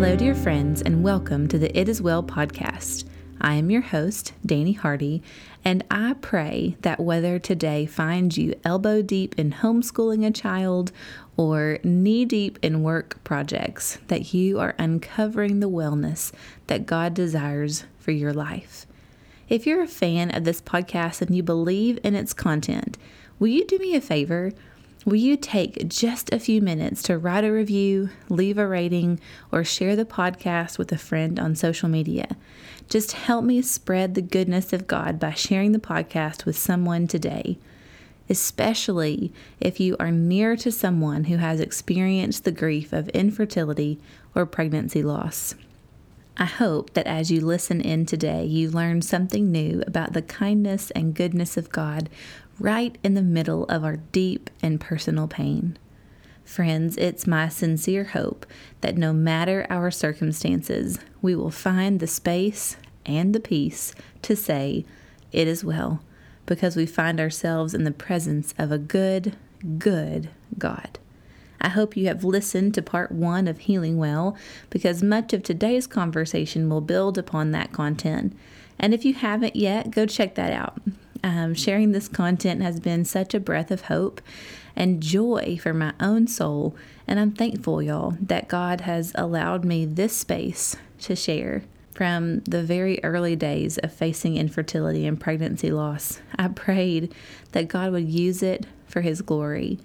Hello, dear friends, and welcome to the It Is Well podcast. I am your host, Danny Hardy, and I pray that whether today finds you elbow deep in homeschooling a child or knee deep in work projects, that you are uncovering the wellness that God desires for your life. If you're a fan of this podcast and you believe in its content, will you do me a favor? Will you take just a few minutes to write a review, leave a rating, or share the podcast with a friend on social media? Just help me spread the goodness of God by sharing the podcast with someone today, especially if you are near to someone who has experienced the grief of infertility or pregnancy loss. I hope that as you listen in today, you learn something new about the kindness and goodness of God right in the middle of our deep and personal pain. Friends, it's my sincere hope that no matter our circumstances, we will find the space and the peace to say, It is well, because we find ourselves in the presence of a good, good God. I hope you have listened to part one of Healing Well because much of today's conversation will build upon that content. And if you haven't yet, go check that out. Um, sharing this content has been such a breath of hope and joy for my own soul. And I'm thankful, y'all, that God has allowed me this space to share. From the very early days of facing infertility and pregnancy loss, I prayed that God would use it for His glory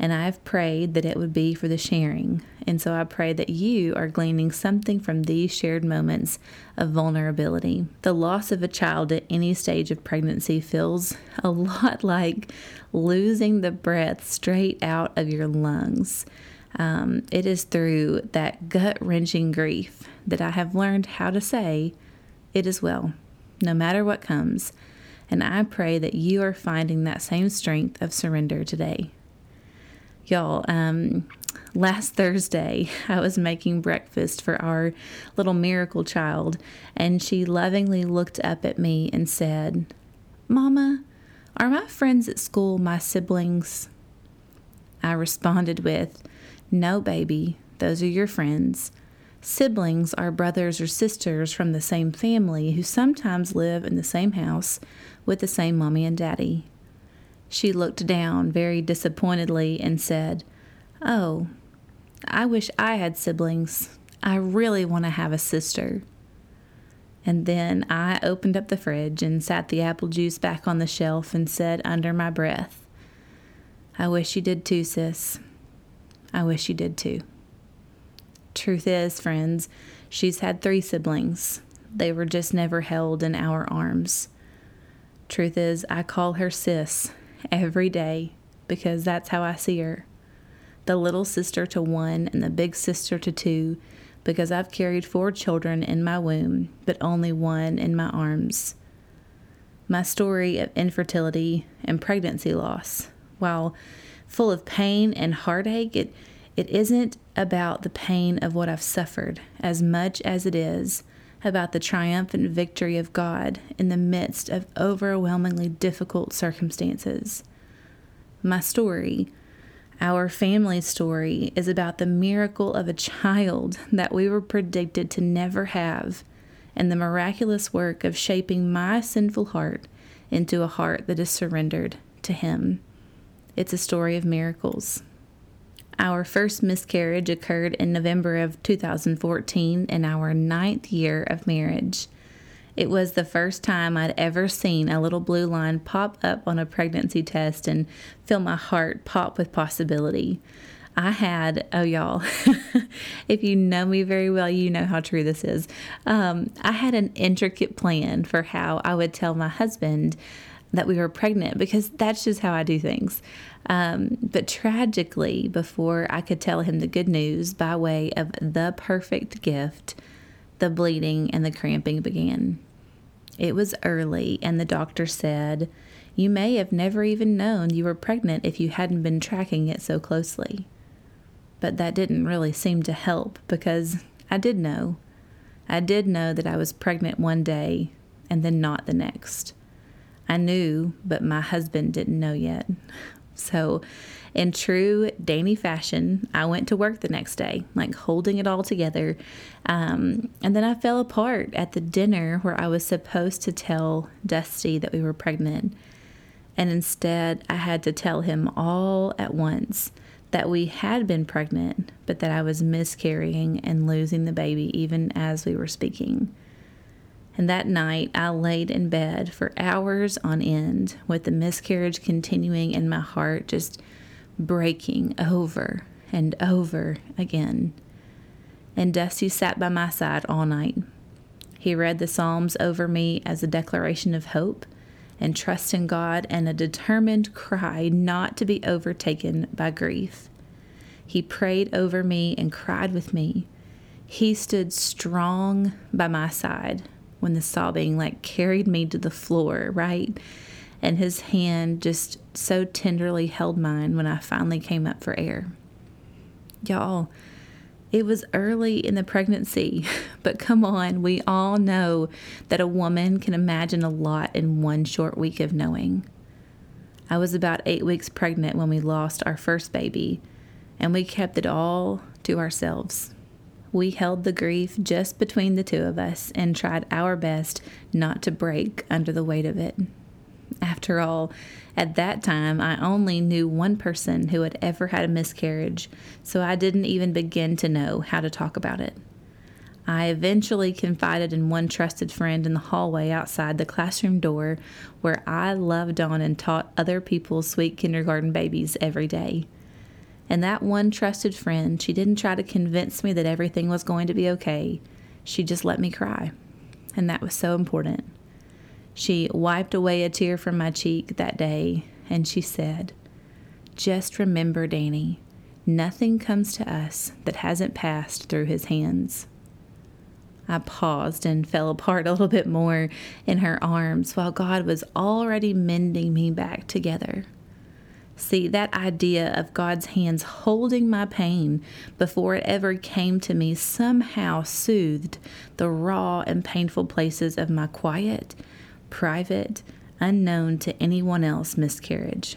and I've prayed that it would be for the sharing. And so I pray that you are gleaning something from these shared moments of vulnerability. The loss of a child at any stage of pregnancy feels a lot like losing the breath straight out of your lungs. Um, it is through that gut wrenching grief that I have learned how to say, It is well, no matter what comes. And I pray that you are finding that same strength of surrender today. Y'all, um, last Thursday, I was making breakfast for our little miracle child, and she lovingly looked up at me and said, Mama, are my friends at school my siblings? I responded with, No, baby, those are your friends. Siblings are brothers or sisters from the same family who sometimes live in the same house with the same mommy and daddy. She looked down very disappointedly and said, Oh, I wish I had siblings. I really want to have a sister. And then I opened up the fridge and sat the apple juice back on the shelf and said under my breath, I wish you did too, sis. I wish you did too. Truth is, friends, she's had three siblings. They were just never held in our arms. Truth is, I call her sis every day because that's how I see her. The little sister to one and the big sister to two because I've carried four children in my womb, but only one in my arms. My story of infertility and pregnancy loss, while full of pain and heartache, it, it isn't about the pain of what I've suffered as much as it is about the triumphant victory of God in the midst of overwhelmingly difficult circumstances. My story, our family story, is about the miracle of a child that we were predicted to never have and the miraculous work of shaping my sinful heart into a heart that is surrendered to Him. It's a story of miracles. Our first miscarriage occurred in November of 2014 in our ninth year of marriage. It was the first time I'd ever seen a little blue line pop up on a pregnancy test and feel my heart pop with possibility. I had, oh, y'all, if you know me very well, you know how true this is. Um, I had an intricate plan for how I would tell my husband that we were pregnant because that's just how I do things. Um, but tragically, before I could tell him the good news by way of the perfect gift, the bleeding and the cramping began. It was early, and the doctor said, You may have never even known you were pregnant if you hadn't been tracking it so closely. But that didn't really seem to help because I did know. I did know that I was pregnant one day and then not the next. I knew, but my husband didn't know yet. So, in true Danny fashion, I went to work the next day, like holding it all together. Um, and then I fell apart at the dinner where I was supposed to tell Dusty that we were pregnant. And instead, I had to tell him all at once that we had been pregnant, but that I was miscarrying and losing the baby even as we were speaking. And that night, I laid in bed for hours on end with the miscarriage continuing in my heart, just breaking over and over again. And Dusty sat by my side all night. He read the Psalms over me as a declaration of hope and trust in God and a determined cry not to be overtaken by grief. He prayed over me and cried with me. He stood strong by my side when the sobbing like carried me to the floor, right? And his hand just so tenderly held mine when I finally came up for air. Y'all, it was early in the pregnancy, but come on, we all know that a woman can imagine a lot in one short week of knowing. I was about eight weeks pregnant when we lost our first baby, and we kept it all to ourselves. We held the grief just between the two of us and tried our best not to break under the weight of it. After all, at that time, I only knew one person who had ever had a miscarriage, so I didn't even begin to know how to talk about it. I eventually confided in one trusted friend in the hallway outside the classroom door where I loved on and taught other people's sweet kindergarten babies every day. And that one trusted friend, she didn't try to convince me that everything was going to be okay. She just let me cry. And that was so important. She wiped away a tear from my cheek that day and she said, Just remember, Danny, nothing comes to us that hasn't passed through his hands. I paused and fell apart a little bit more in her arms while God was already mending me back together. See, that idea of God's hands holding my pain before it ever came to me somehow soothed the raw and painful places of my quiet, private, unknown to anyone else miscarriage.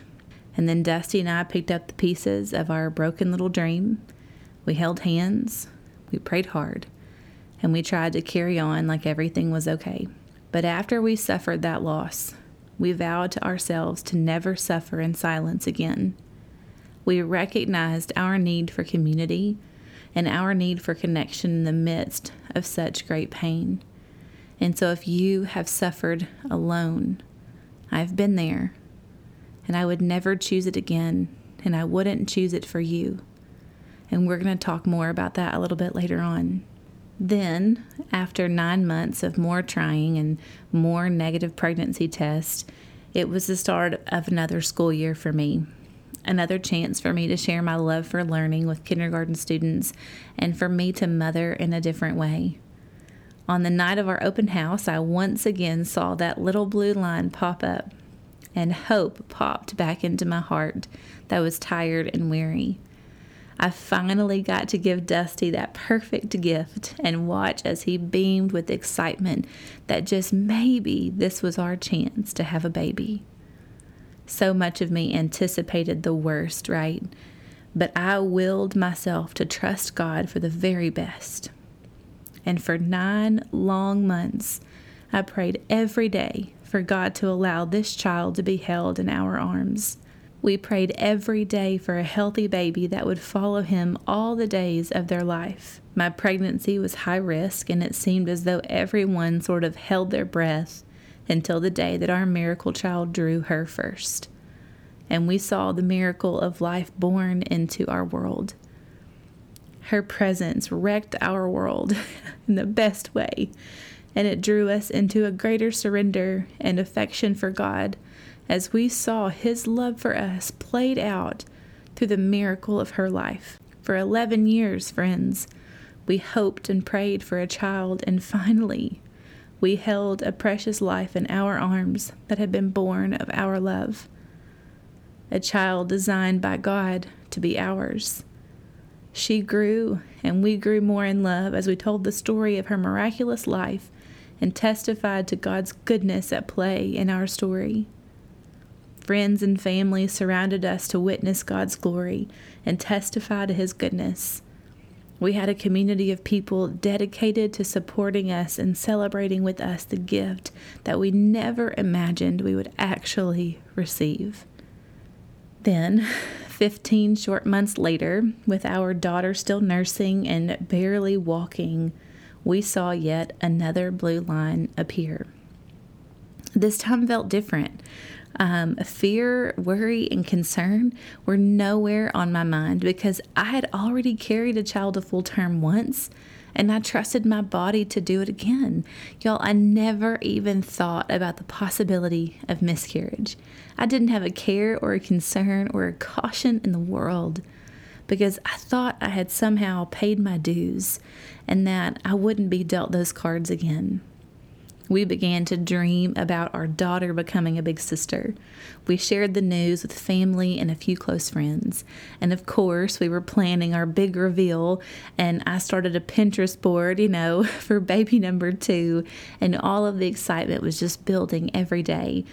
And then Dusty and I picked up the pieces of our broken little dream. We held hands, we prayed hard, and we tried to carry on like everything was okay. But after we suffered that loss, we vowed to ourselves to never suffer in silence again. We recognized our need for community and our need for connection in the midst of such great pain. And so, if you have suffered alone, I've been there, and I would never choose it again, and I wouldn't choose it for you. And we're going to talk more about that a little bit later on. Then, after nine months of more trying and more negative pregnancy tests, it was the start of another school year for me. Another chance for me to share my love for learning with kindergarten students and for me to mother in a different way. On the night of our open house, I once again saw that little blue line pop up, and hope popped back into my heart that was tired and weary. I finally got to give Dusty that perfect gift and watch as he beamed with excitement that just maybe this was our chance to have a baby. So much of me anticipated the worst, right? But I willed myself to trust God for the very best. And for nine long months, I prayed every day for God to allow this child to be held in our arms. We prayed every day for a healthy baby that would follow him all the days of their life. My pregnancy was high risk, and it seemed as though everyone sort of held their breath until the day that our miracle child drew her first. And we saw the miracle of life born into our world. Her presence wrecked our world in the best way, and it drew us into a greater surrender and affection for God as we saw His love for us played out through the miracle of her life. For 11 years, friends, we hoped and prayed for a child, and finally, we held a precious life in our arms that had been born of our love. A child designed by God to be ours. She grew, and we grew more in love as we told the story of her miraculous life and testified to God's goodness at play in our story. Friends and family surrounded us to witness God's glory and testify to His goodness. We had a community of people dedicated to supporting us and celebrating with us the gift that we never imagined we would actually receive. Then, 15 short months later, with our daughter still nursing and barely walking, we saw yet another blue line appear. This time felt different. Um, fear, worry, and concern were nowhere on my mind because I had already carried a child to full term once and I trusted my body to do it again. Y'all, I never even thought about the possibility of miscarriage. I didn't have a care or a concern or a caution in the world because I thought I had somehow paid my dues and that I wouldn't be dealt those cards again. We began to dream about our daughter becoming a big sister. We shared the news with family and a few close friends. And of course, we were planning our big reveal, and I started a Pinterest board, you know, for baby number two, and all of the excitement was just building every day.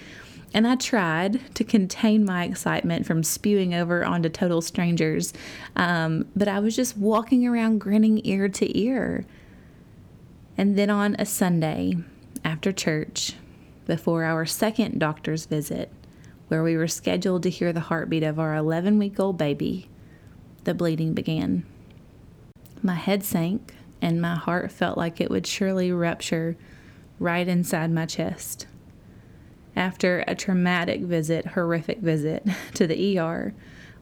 And I tried to contain my excitement from spewing over onto total strangers, um, but I was just walking around grinning ear to ear. And then on a Sunday, after church, before our second doctor's visit, where we were scheduled to hear the heartbeat of our 11 week old baby, the bleeding began. My head sank, and my heart felt like it would surely rupture right inside my chest. After a traumatic visit, horrific visit to the ER,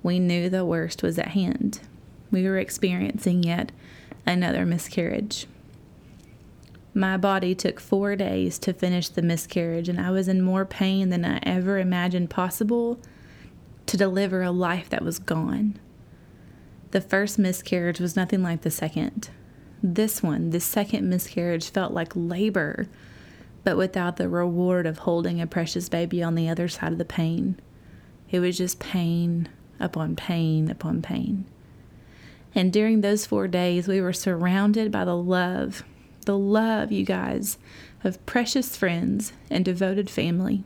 we knew the worst was at hand. We were experiencing yet another miscarriage. My body took four days to finish the miscarriage, and I was in more pain than I ever imagined possible to deliver a life that was gone. The first miscarriage was nothing like the second. This one, the second miscarriage, felt like labor but without the reward of holding a precious baby on the other side of the pain. It was just pain upon pain upon pain. And during those four days, we were surrounded by the love, the love, you guys, of precious friends and devoted family.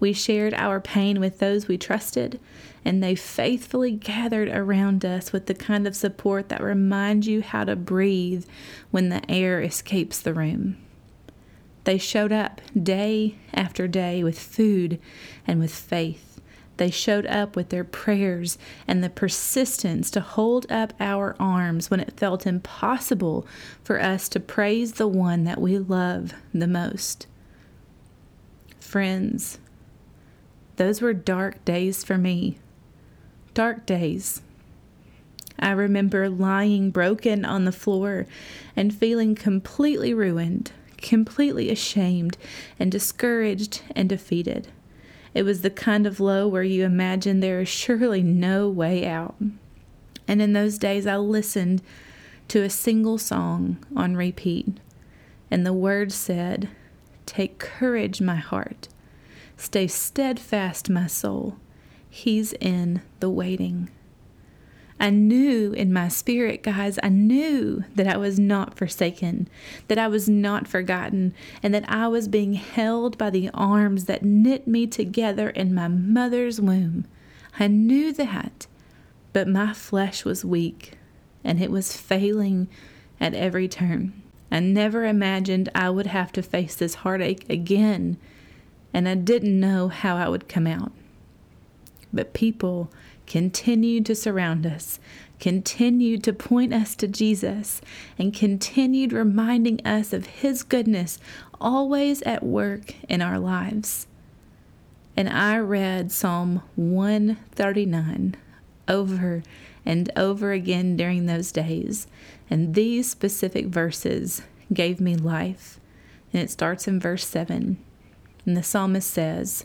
We shared our pain with those we trusted, and they faithfully gathered around us with the kind of support that reminds you how to breathe when the air escapes the room. They showed up day after day with food and with faith. They showed up with their prayers and the persistence to hold up our arms when it felt impossible for us to praise the one that we love the most. Friends, those were dark days for me. Dark days. I remember lying broken on the floor and feeling completely ruined completely ashamed and discouraged and defeated. It was the kind of low where you imagine there is surely no way out. And in those days, I listened to a single song on repeat, and the words said, Take courage, my heart. Stay steadfast, my soul. He's in the waiting. I knew in my spirit, guys, I knew that I was not forsaken, that I was not forgotten, and that I was being held by the arms that knit me together in my mother's womb. I knew that, but my flesh was weak and it was failing at every turn. I never imagined I would have to face this heartache again, and I didn't know how I would come out. But people continued to surround us, continued to point us to Jesus, and continued reminding us of His goodness always at work in our lives. And I read Psalm 139 over and over again during those days, and these specific verses gave me life. And it starts in verse 7. And the psalmist says,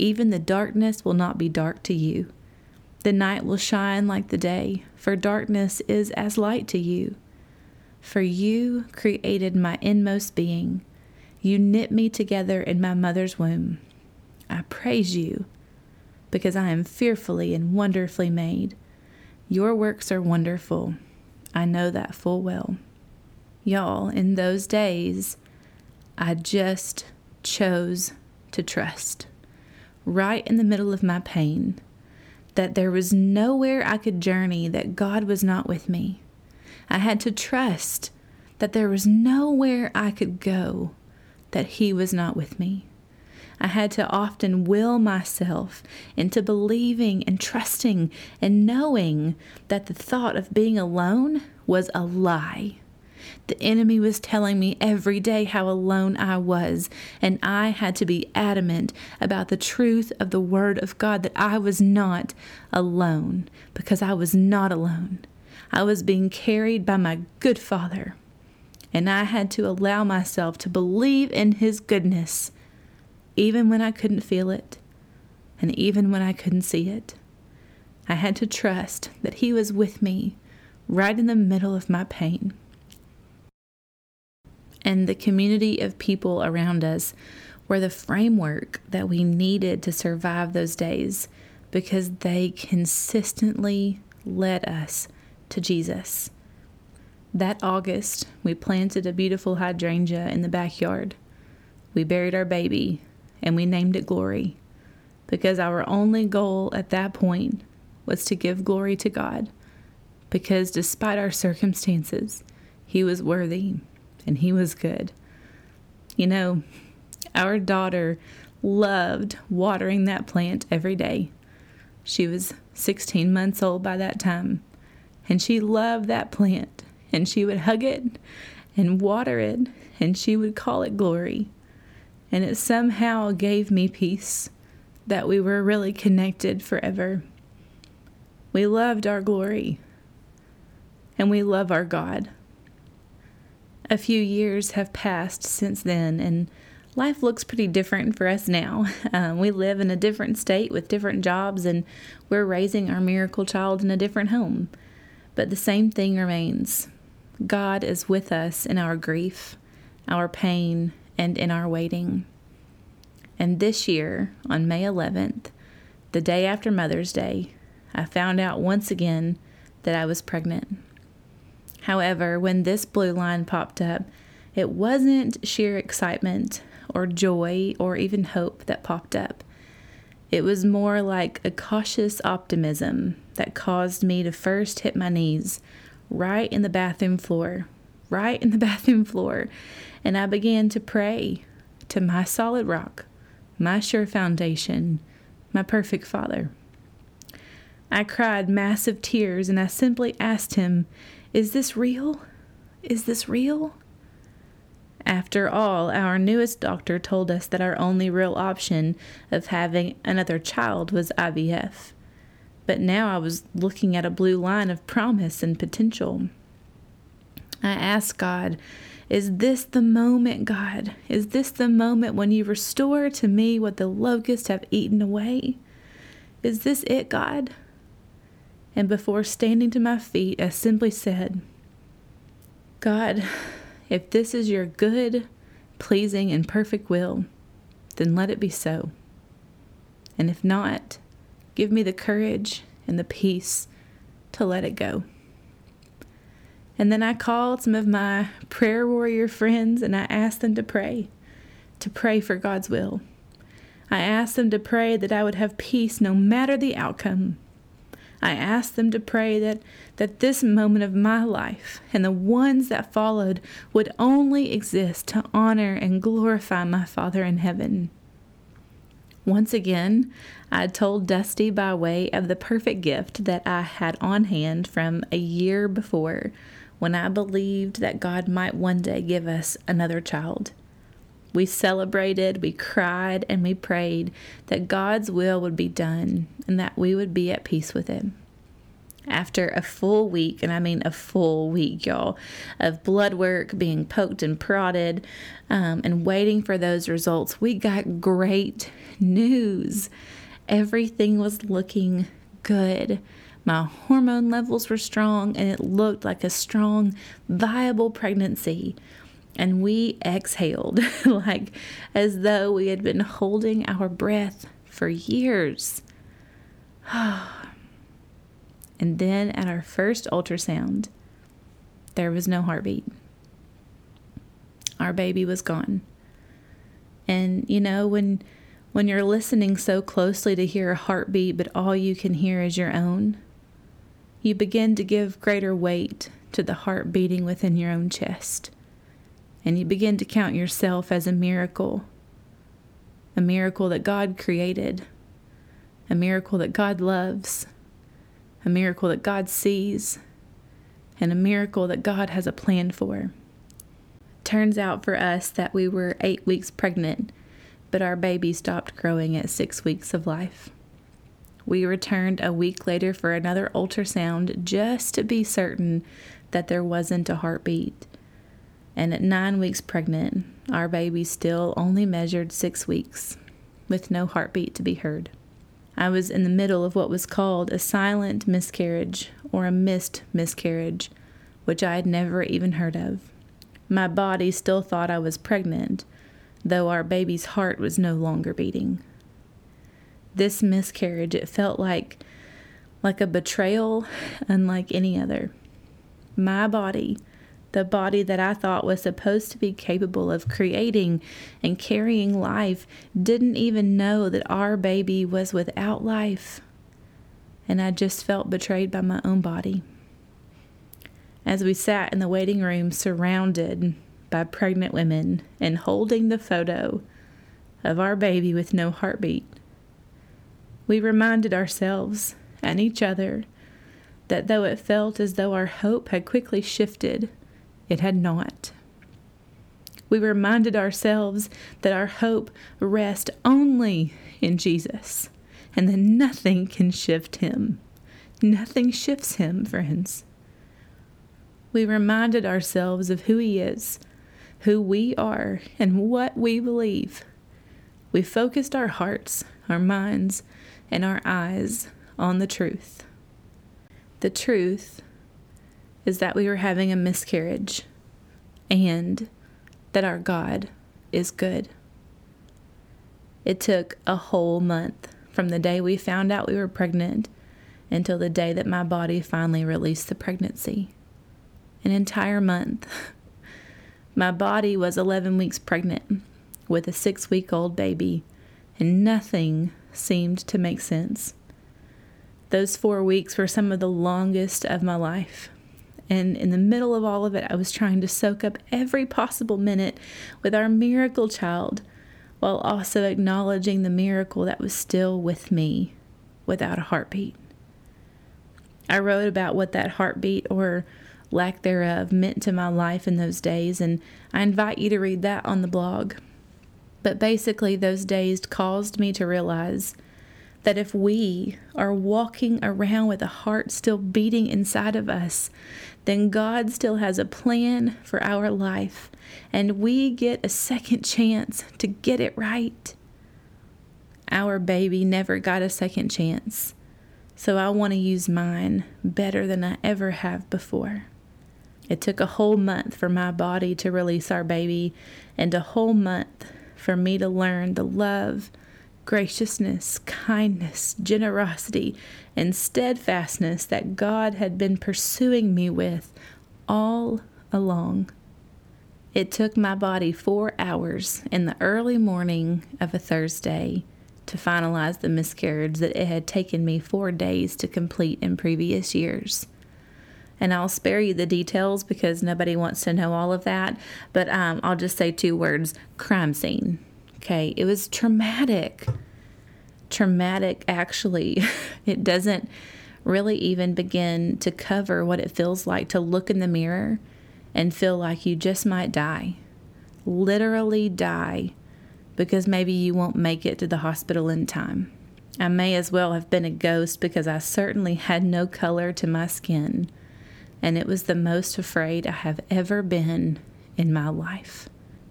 Even the darkness will not be dark to you. The night will shine like the day, for darkness is as light to you. For you created my inmost being. You knit me together in my mother's womb. I praise you, because I am fearfully and wonderfully made. Your works are wonderful. I know that full well. Y'all, in those days, I just chose to trust. Right in the middle of my pain, that there was nowhere I could journey that God was not with me. I had to trust that there was nowhere I could go that He was not with me. I had to often will myself into believing and trusting and knowing that the thought of being alone was a lie. The enemy was telling me every day how alone I was, and I had to be adamant about the truth of the Word of God that I was not alone because I was not alone. I was being carried by my good Father, and I had to allow myself to believe in His goodness even when I couldn't feel it, and even when I couldn't see it. I had to trust that He was with me right in the middle of my pain. And the community of people around us were the framework that we needed to survive those days because they consistently led us to Jesus. That August, we planted a beautiful hydrangea in the backyard. We buried our baby and we named it Glory because our only goal at that point was to give glory to God. Because despite our circumstances, He was worthy and He was good. You know, our daughter loved watering that plant every day. She was 16 months old by that time, and she loved that plant, and she would hug it and water it, and she would call it glory and it somehow gave me peace that we were really connected forever. We loved our glory, and we love our God. A few years have passed since then, and life looks pretty different for us now. Um, we live in a different state with different jobs, and we're raising our miracle child in a different home. But the same thing remains God is with us in our grief, our pain, and in our waiting. And this year, on May 11th, the day after Mother's Day, I found out once again that I was pregnant. However, when this blue line popped up, it wasn't sheer excitement or joy or even hope that popped up. It was more like a cautious optimism that caused me to first hit my knees right in the bathroom floor, right in the bathroom floor, and I began to pray to my solid rock, my sure foundation, my perfect Father. I cried massive tears and I simply asked him, Is this real? Is this real? After all, our newest doctor told us that our only real option of having another child was IVF. But now I was looking at a blue line of promise and potential. I asked God is this the moment, God? Is this the moment when you restore to me what the locusts have eaten away? Is this it, God? And before standing to my feet, I simply said, God, if this is your good, pleasing, and perfect will, then let it be so. And if not, give me the courage and the peace to let it go. And then I called some of my prayer warrior friends and I asked them to pray, to pray for God's will. I asked them to pray that I would have peace no matter the outcome. I asked them to pray that, that this moment of my life and the ones that followed would only exist to honor and glorify my Father in heaven. Once again, I told Dusty by way of the perfect gift that I had on hand from a year before when I believed that God might one day give us another child. We celebrated, we cried, and we prayed that God's will would be done and that we would be at peace with Him. After a full week, and I mean a full week, y'all, of blood work, being poked and prodded, um, and waiting for those results, we got great news. Everything was looking good. My hormone levels were strong, and it looked like a strong, viable pregnancy. And we exhaled like as though we had been holding our breath for years. and then at our first ultrasound, there was no heartbeat. Our baby was gone. And you know, when when you're listening so closely to hear a heartbeat, but all you can hear is your own, you begin to give greater weight to the heart beating within your own chest. And you begin to count yourself as a miracle, a miracle that God created, a miracle that God loves, a miracle that God sees, and a miracle that God has a plan for. Turns out for us that we were eight weeks pregnant, but our baby stopped growing at six weeks of life. We returned a week later for another ultrasound just to be certain that there wasn't a heartbeat. And at nine weeks pregnant, our baby still only measured six weeks, with no heartbeat to be heard. I was in the middle of what was called a silent miscarriage or a missed miscarriage, which I had never even heard of. My body still thought I was pregnant, though our baby's heart was no longer beating. This miscarriage, it felt like like a betrayal unlike any other. My body, the body that I thought was supposed to be capable of creating and carrying life, didn't even know that our baby was without life. And I just felt betrayed by my own body. As we sat in the waiting room surrounded by pregnant women and holding the photo of our baby with no heartbeat, we reminded ourselves and each other that though it felt as though our hope had quickly shifted, it had not. We reminded ourselves that our hope rests only in Jesus and that nothing can shift him. Nothing shifts him, friends. We reminded ourselves of who he is who we are, and what we believe. We focused our hearts, our minds, and our eyes on the truth. The truth is that we were having a miscarriage and that our God is good. It took a whole month from the day we found out we were pregnant until the day that my body finally released the pregnancy. An entire month. My body was 11 weeks pregnant with a six week old baby, and nothing seemed to make sense. Those four weeks were some of the longest of my life. And in the middle of all of it, I was trying to soak up every possible minute with our miracle child while also acknowledging the miracle that was still with me without a heartbeat. I wrote about what that heartbeat or lack thereof meant to my life in those days, and I invite you to read that on the blog. But basically, those days caused me to realize that if we are walking around with a heart still beating inside of us, then God still has a plan for our life, and we get a second chance to get it right. Our baby never got a second chance, so I want to use mine better than I ever have before. It took a whole month for my body to release our baby, and a whole month for me to learn the love, graciousness, kindness, generosity, and steadfastness that God had been pursuing me with all along. It took my body four hours in the early morning of a Thursday to finalize the miscarriage that it had taken me four days to complete in previous years and I'll spare you the details because nobody wants to know all of that. But um, I'll just say two words crime scene. Okay, it was traumatic. Traumatic, actually. it doesn't really even begin to cover what it feels like to look in the mirror and feel like you just might die. Literally die because maybe you won't make it to the hospital in time. I may as well have been a ghost because I certainly had no color to my skin, and it was the most afraid I have ever been in my life.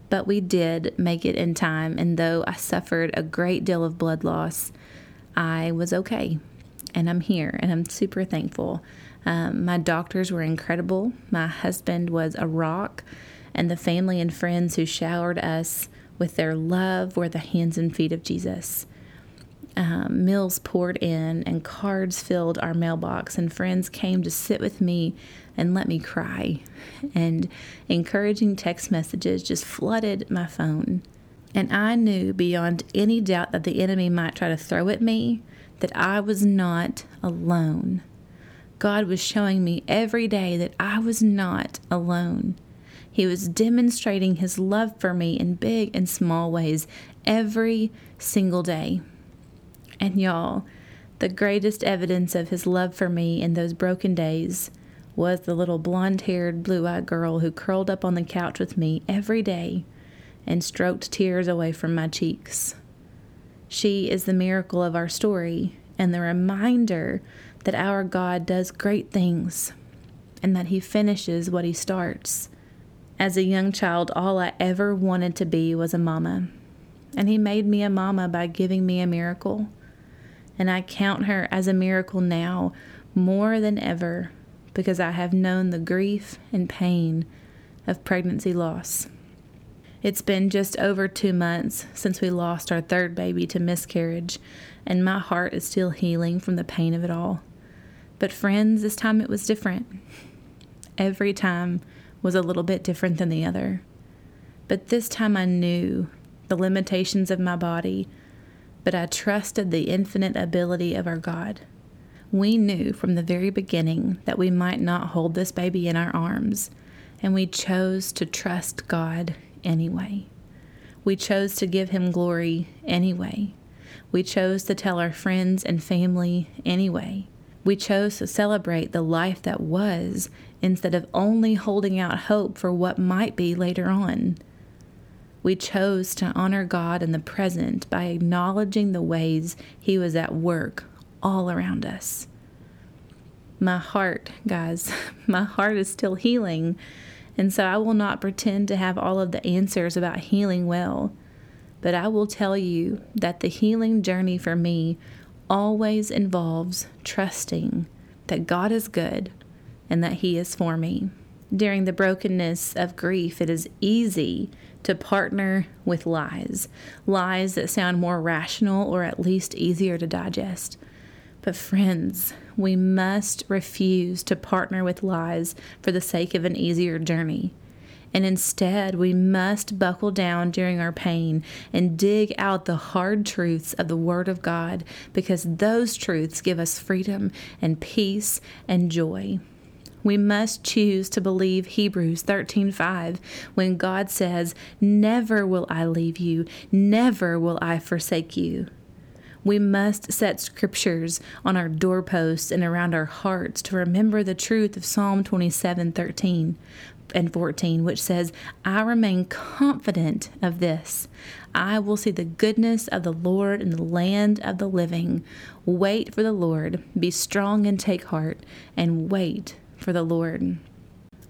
But we did make it in time, and though I suffered a great deal of blood loss, I was okay. And I'm here, and I'm super thankful. Um, my doctors were incredible. My husband was a rock, and the family and friends who showered us with their love were the hands and feet of Jesus um, meals poured in and cards filled our mailbox, and friends came to sit with me and let me cry. And encouraging text messages just flooded my phone. And I knew beyond any doubt that the enemy might try to throw at me that I was not alone. God was showing me every day that I was not alone. He was demonstrating his love for me in big and small ways every single day. And y'all, the greatest evidence of his love for me in those broken days was the little blonde haired, blue eyed girl who curled up on the couch with me every day and stroked tears away from my cheeks. She is the miracle of our story and the reminder that our God does great things and that He finishes what He starts. As a young child, all I ever wanted to be was a mama, and He made me a mama by giving me a miracle and I count her as a miracle now more than ever because I have known the grief and pain of pregnancy loss. It's been just over two months since we lost our third baby to miscarriage, and my heart is still healing from the pain of it all. But, friends, this time it was different. Every time was a little bit different than the other. But this time I knew the limitations of my body but I trusted the infinite ability of our God. We knew from the very beginning that we might not hold this baby in our arms, and we chose to trust God anyway. We chose to give Him glory anyway. We chose to tell our friends and family anyway. We chose to celebrate the life that was instead of only holding out hope for what might be later on. We chose to honor God in the present by acknowledging the ways He was at work all around us. My heart, guys, my heart is still healing, and so I will not pretend to have all of the answers about healing well. But I will tell you that the healing journey for me always involves trusting that God is good and that He is for me. During the brokenness of grief, it is easy to partner with lies, lies that sound more rational or at least easier to digest. But, friends, we must refuse to partner with lies for the sake of an easier journey. And instead, we must buckle down during our pain and dig out the hard truths of the Word of God because those truths give us freedom and peace and joy. We must choose to believe Hebrews 13:5 when God says, "Never will I leave you, never will I forsake you." We must set scriptures on our doorposts and around our hearts to remember the truth of Psalm 27:13 and 14, which says, I remain confident of this. I will see the goodness of the Lord in the land of the living. Wait for the Lord. Be strong and take heart, and wait for the Lord.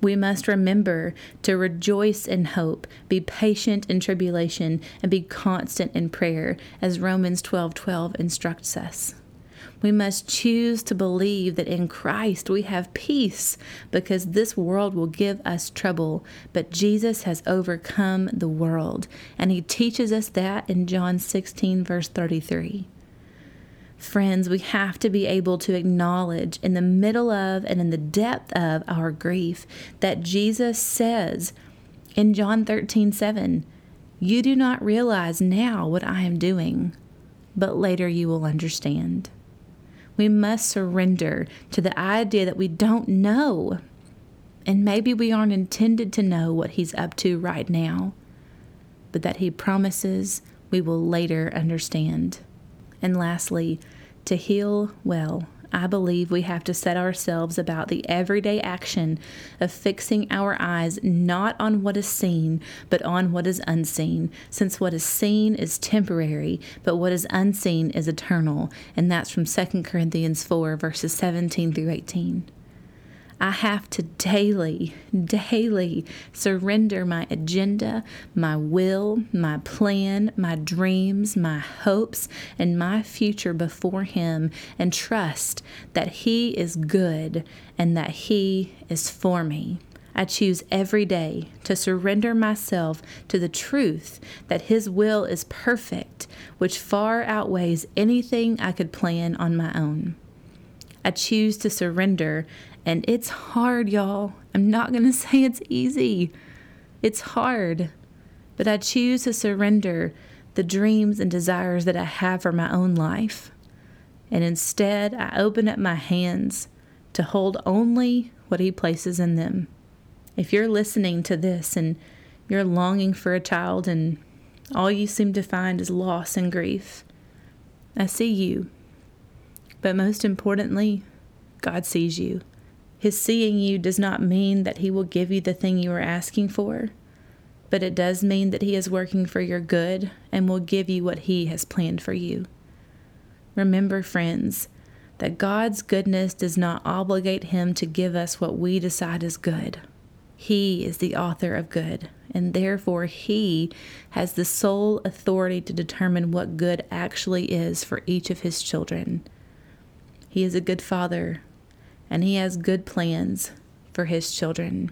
We must remember to rejoice in hope, be patient in tribulation, and be constant in prayer, as Romans 12 12 instructs us. We must choose to believe that in Christ we have peace because this world will give us trouble, but Jesus has overcome the world. And he teaches us that in John 16, verse 33. Friends, we have to be able to acknowledge in the middle of and in the depth of our grief that Jesus says in John 13 7, You do not realize now what I am doing, but later you will understand. We must surrender to the idea that we don't know. And maybe we aren't intended to know what He's up to right now, but that He promises we will later understand. And lastly, to heal well, I believe we have to set ourselves about the everyday action of fixing our eyes not on what is seen, but on what is unseen, since what is seen is temporary, but what is unseen is eternal. And that's from 2 Corinthians 4, verses 17 through 18. I have to daily, daily surrender my agenda, my will, my plan, my dreams, my hopes, and my future before Him and trust that He is good and that He is for me. I choose every day to surrender myself to the truth that His will is perfect, which far outweighs anything I could plan on my own. I choose to surrender and it's hard, y'all. I'm not going to say it's easy. It's hard. But I choose to surrender the dreams and desires that I have for my own life. And instead, I open up my hands to hold only what He places in them. If you're listening to this and you're longing for a child and all you seem to find is loss and grief, I see you. But most importantly, God sees you. His seeing you does not mean that He will give you the thing you are asking for, but it does mean that He is working for your good and will give you what He has planned for you. Remember, friends, that God's goodness does not obligate Him to give us what we decide is good. He is the author of good, and therefore He has the sole authority to determine what good actually is for each of His children. He is a good Father and He has good plans for His children.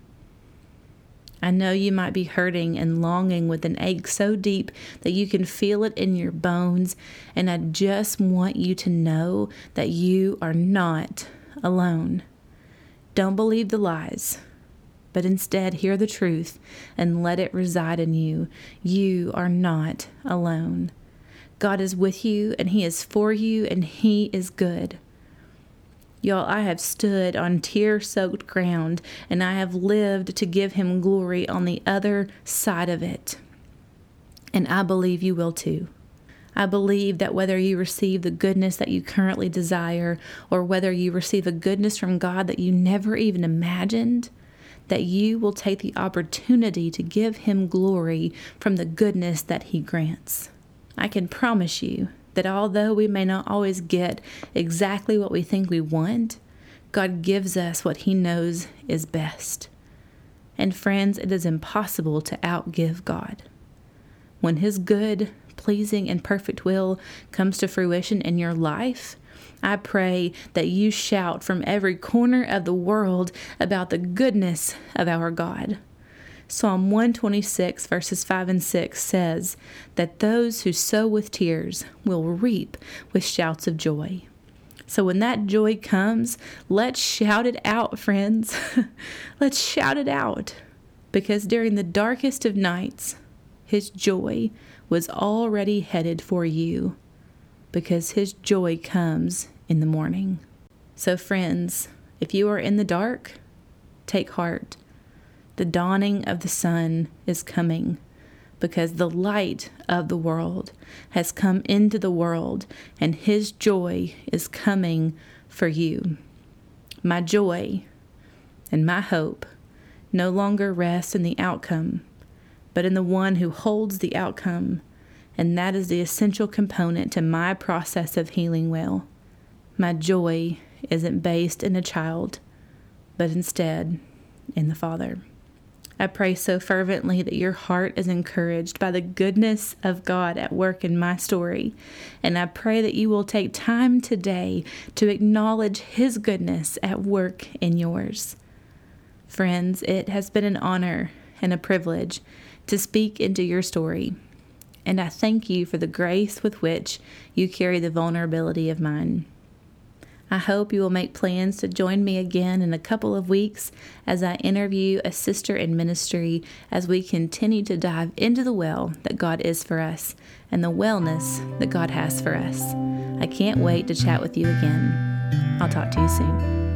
I know you might be hurting and longing with an ache so deep that you can feel it in your bones, and I just want you to know that you are not alone. Don't believe the lies, but instead hear the truth and let it reside in you. You are not alone. God is with you, and He is for you, and He is good. Y'all, I have stood on tear soaked ground and I have lived to give him glory on the other side of it. And I believe you will too. I believe that whether you receive the goodness that you currently desire or whether you receive a goodness from God that you never even imagined, that you will take the opportunity to give Him glory from the goodness that He grants. I can promise you that although we may not always get exactly what we think we want, God gives us what He knows is best. And friends, it is impossible to outgive God. When His good, pleasing, and perfect will comes to fruition in your life, I pray that you shout from every corner of the world about the goodness of our God. Psalm 126, verses 5 and 6 says that those who sow with tears will reap with shouts of joy. So when that joy comes, let's shout it out, friends. let's shout it out. Because during the darkest of nights, his joy was already headed for you. Because his joy comes in the morning. So, friends, if you are in the dark, take heart the dawning of the sun is coming because the light of the world has come into the world and his joy is coming for you. My joy and my hope no longer rest in the outcome, but in the one who holds the outcome, and that is the essential component to my process of healing well. My joy isn't based in a child, but instead in the Father. I pray so fervently that your heart is encouraged by the goodness of God at work in my story. And I pray that you will take time today to acknowledge His goodness at work in yours. Friends, it has been an honor and a privilege to speak into your story. And I thank you for the grace with which you carry the vulnerability of mine. I hope you will make plans to join me again in a couple of weeks as I interview a sister in ministry as we continue to dive into the well that God is for us and the wellness that God has for us. I can't wait to chat with you again. I'll talk to you soon.